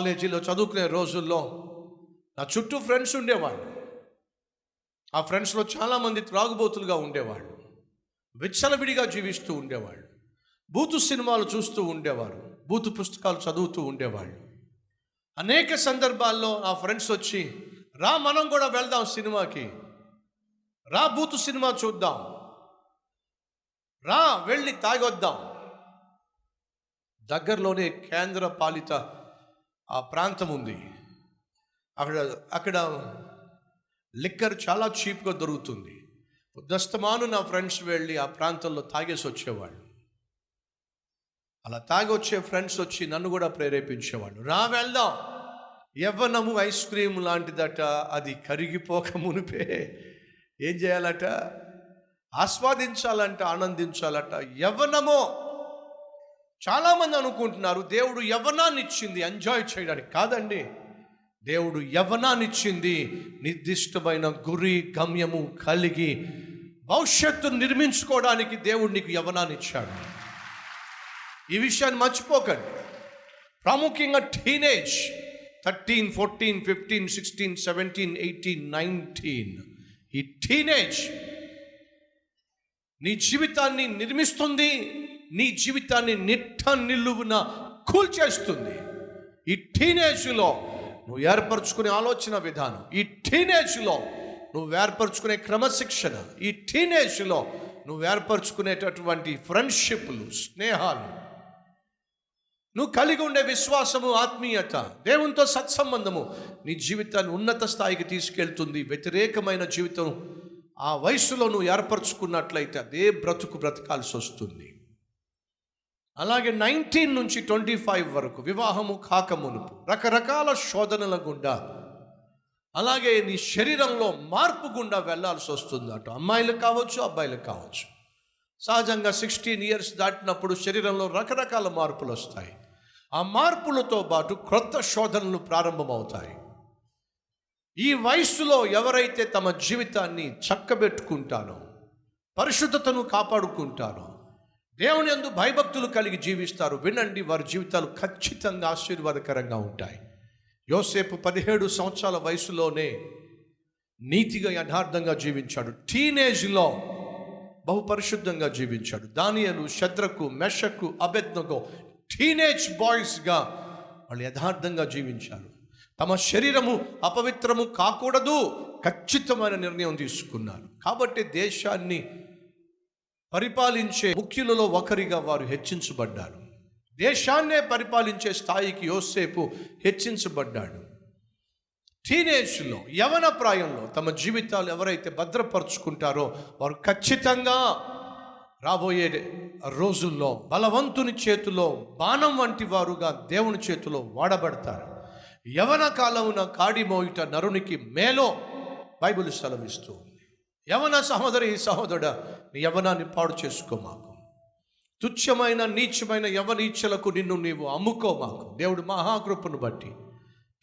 కాలేజీలో చదువుకునే రోజుల్లో నా చుట్టూ ఫ్రెండ్స్ ఉండేవాళ్ళు. ఆ ఫ్రెండ్స్లో చాలామంది త్రాగుబోతులుగా ఉండేవాళ్ళు. విచ్చలవిడిగా జీవిస్తూ ఉండేవాళ్ళు. బూతు సినిమాలు చూస్తూ ఉండేవారు. బూతు పుస్తకాలు చదువుతూ ఉండేవాళ్ళు. అనేక సందర్భాల్లో ఆ ఫ్రెండ్స్ వచ్చి రా మనం కూడా వెళ్దాం సినిమాకి. రా బూతు సినిమా చూద్దాం. రా వెళ్ళి తాగొద్దాం. దగ్గరలోనే కేంద్ర పాలిత ఆ ప్రాంతం ఉంది. అక్కడ అక్కడ లిక్కర్ చాలా చీప్గా దొరుకుతుంది. దస్తమాను నా ఫ్రెండ్స్ వెళ్ళి ఆ ప్రాంతంలో తాగేసి వచ్చేవాళ్ళు. అలా తాగి వచ్చే ఫ్రెండ్స్ వచ్చి నన్ను కూడా ప్రేరేపించేవాళ్ళు. రా వెళ్దాం. యవ్వనము ఐస్ క్రీమ్ లాంటిదట అది కరిగిపోక మునిపే. ఏం చేయాలట? ఆస్వాదించాలంట ఆనందించాలట. యవ్వనమో! చాలామంది అనుకుంటున్నారు దేవుడు యవ్వనాన్ని ఇచ్చింది ఎంజాయ్ చేయడానికి. కాదండి. దేవుడు యవ్వనాన్నిచ్చింది నిర్దిష్టమైన గురి గమ్యము కలిగి భవిష్యత్తు నిర్మించుకోవడానికి దేవుడు నీకు యవ్వనాన్ని ఇచ్చాడు ఈ విషయాన్ని మర్చిపోకండి. ప్రాముఖ్యంగా teenage thirteen fourteen fifteen sixteen seventeen eighteen nineteen ఈ టీనేజ్ నీ జీవితాన్ని నిర్మిస్తుంది నీ జీవితాన్ని నిట్ట నిలువున కూల్చేస్తుంది. ఈ టీనేజ్లో నువ్వు ఏర్పరచుకునే ఆలోచన విధానం ఈ టీనేజ్లో నువ్వు ఏర్పరచుకునే క్రమశిక్షణ ఈ టీనేజ్లో నువ్వు ఏర్పరచుకునేటటువంటి ఫ్రెండ్షిప్లు స్నేహాలు. నువ్వు కలిగి ఉండే విశ్వాసము ఆత్మీయత దేవునితో సత్సంబంధము నీ జీవితాన్ని ఉన్నత స్థాయికి తీసుకెళ్తుంది. వ్యతిరేకమైన జీవితం ఆ వయసులో నువ్వు ఏర్పరచుకున్నట్లయితే అదే బ్రతుకు బ్రతకాల్సి వస్తుంది అలాగే నైన్టీన్ నుంచి ట్వంటీ ఫైవ్ వరకు వివాహము కాకమునుపు రకరకాల శోధనల గుండా అలాగే నీ శరీరంలో మార్పు గుండా వెళ్ళాల్సి వస్తుంది అటు. అమ్మాయిలకు కావచ్చు అబ్బాయిలకు కావచ్చు. సహజంగా సిక్స్టీన్ ఇయర్స్ దాటినప్పుడు శరీరంలో రకరకాల మార్పులు వస్తాయి. ఆ మార్పులతో పాటు క్రొత్త శోధనలు ప్రారంభమవుతాయి. ఈ వయస్సులో ఎవరైతే తమ జీవితాన్ని చక్కబెట్టుకుంటారో పరిశుద్ధతను కాపాడుకుంటారో దేవుని యందు భయభక్తులు కలిగి జీవిస్తారు. వినండి వారి జీవితాలు ఖచ్చితంగా ఆశీర్వాదకరంగా ఉంటాయి. యోసేపు పదిహేడు సంవత్సరాల వయసులోనే నీతిగా యథార్థంగా జీవించాడు. టీనేజ్లో బహు పరిశుద్ధంగా జీవించాడు. దానియలు శద్రకు మెషకు అబెద్నగో టీనేజ్ బాయ్స్గా వాళ్ళు యథార్థంగా జీవించారు. తమ శరీరము అపవిత్రము కాకూడదు ఖచ్చితమైన నిర్ణయం తీసుకున్నారు. కాబట్టి దేశాన్ని పరిపాలించే ముఖ్యులలో ఒకరిగా వారు హెచ్చించబడ్డారు. దేశాన్నే పరిపాలించే స్థాయికి యోసేపు హెచ్చించబడ్డాడు. టీనేజ్లో యవన ప్రాయంలో తమ జీవితాలు ఎవరైతే భద్రపరుచుకుంటారో వారు ఖచ్చితంగా రాబోయే రోజుల్లో బలవంతుని చేతిలో బాణం వంటి వారుగా దేవుని చేతిలో వాడబడతారు. యవన కాలమున కాడి మోయిట నరునికి మేలో బైబిల్ సెలవిస్తూ యవన సహోదరి సహోదరుడ నీ యవనాన్ని పాడు చేసుకో మాకు. తుచ్చమైన నీచమైన యవనీచ్ఛలకు నిన్ను నీవు అమ్ముకో మాకు. దేవుడు మహాకృపను బట్టి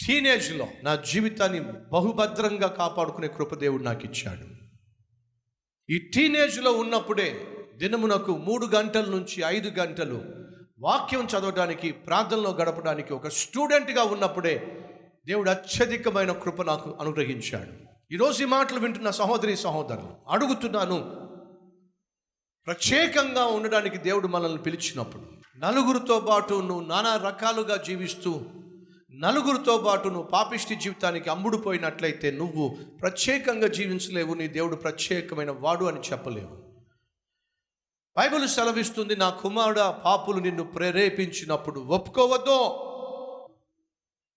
టీనేజ్లో నా జీవితాన్ని బహుభద్రంగా కాపాడుకునే కృప దేవుడు నాకు ఇచ్చాడు ఈ టీనేజ్లో ఉన్నప్పుడే దినమునకు మూడు గంటల నుంచి ఐదు గంటలు వాక్యం చదవడానికి ప్రార్థనలో గడపడానికి ఒక స్టూడెంట్గా ఉన్నప్పుడే దేవుడు అత్యధికమైన కృప నాకు అనుగ్రహించాడు. ఈరోజు ఈ మాటలు వింటున్న సహోదరి సహోదరులు అడుగుతున్నాను ప్రత్యేకంగా ఉండడానికి దేవుడు మనల్ని పిలిచినప్పుడు నలుగురితో పాటు నువ్వు నానా రకాలుగా జీవిస్తూ నలుగురితో పాటు నువ్వు పాపిష్టి జీవితానికి అమ్ముడుపోయినట్లయితే నువ్వు ప్రత్యేకంగా జీవించలేవు నీ దేవుడు ప్రత్యేకమైన వాడు అని చెప్పలేవు. బైబిల్ సెలవిస్తుంది నా కుమారుడ పాపులు నిన్ను ప్రేరేపించినప్పుడు ఒప్పుకోవద్దు.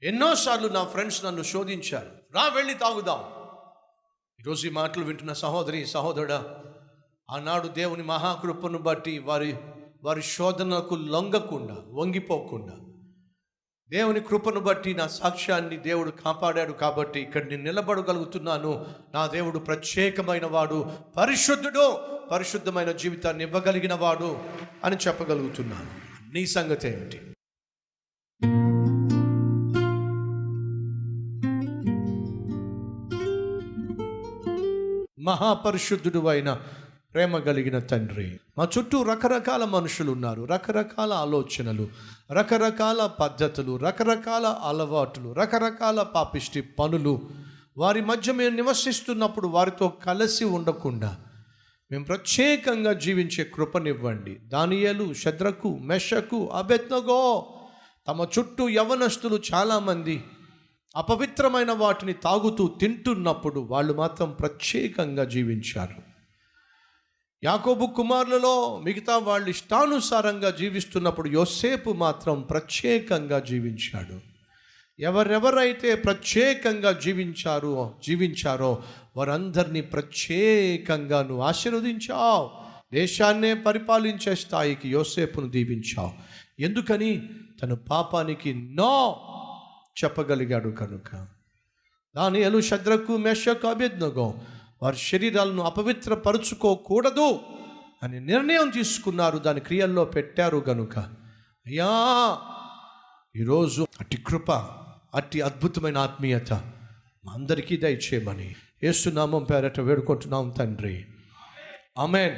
ఎన్నోసార్లు నా ఫ్రెండ్స్ నన్ను శోధించారు రా వెళ్ళి తాగుదాం. ఈరోజు ఈ మాటలు వింటున్న సహోదరి సహోదరుడా ఆనాడు దేవుని మహాకృపను బట్టి వారి వారి శోధనకు లొంగకుండా వంగిపోకుండా దేవుని కృపను బట్టి నా సాక్ష్యాన్ని దేవుడు కాపాడాడు కాబట్టి ఇక్కడ నేను నిలబడగలుగుతున్నాను. నా దేవుడు ప్రత్యేకమైన వాడు పరిశుద్ధుడు పరిశుద్ధమైన జీవితాన్ని ఇవ్వగలిగిన వాడు అని చెప్పగలుగుతున్నాను. నీ సంగతి ఏమిటి? మహాపరిశుద్ధుడు అయిన ప్రేమ కలిగిన తండ్రి. మా చుట్టూ రకరకాల మనుషులు ఉన్నారు. రకరకాల ఆలోచనలు రకరకాల పద్ధతులు రకరకాల అలవాట్లు రకరకాల పాపిష్టి పనులు. వారి మధ్య మేము నివసిస్తున్నప్పుడు వారితో కలిసి ఉండకుండా మేము ప్రత్యేకంగా జీవించే కృపనివ్వండి. దానియలు శద్రకు మెషకు అబెత్నగో తమ చుట్టూ యవనస్తులు చాలామంది అపవిత్రమైన వాటిని తాగుతూ తింటున్నప్పుడు వాళ్ళు మాత్రం ప్రత్యేకంగా జీవించారు. యాకోబు కుమారులలో మిగతా వాళ్ళు ఇష్టానుసారంగా జీవిస్తున్నప్పుడు యోసేపు మాత్రం ప్రత్యేకంగా జీవించాడు. ఎవరెవరైతే ప్రత్యేకంగా జీవించారో జీవించారో వారందరినీ ప్రత్యేకంగా నువ్వు ఆశీర్వదించావు. దేశాన్నే పరిపాలించే స్థాయికి యోసేపును దీవించావు. ఎందుకని? తన పాపానికి నో చెప్పగలిగాడు కనుక. దానియలు శద్రకు మెషకు అభ్యర్థనగో వారి శరీరాలను అపవిత్రపరుచుకోకూడదు అని నిర్ణయం తీసుకున్నారు. దాని క్రియల్లో పెట్టారు గనుక. అయ్యా ఈరోజు అట్టి కృప అట్టి అద్భుతమైన ఆత్మీయత మా అందరికీ దయచేయమని ఏసునామం పేరట వేడుకుంటున్నాం తండ్రి. ఆమెన్.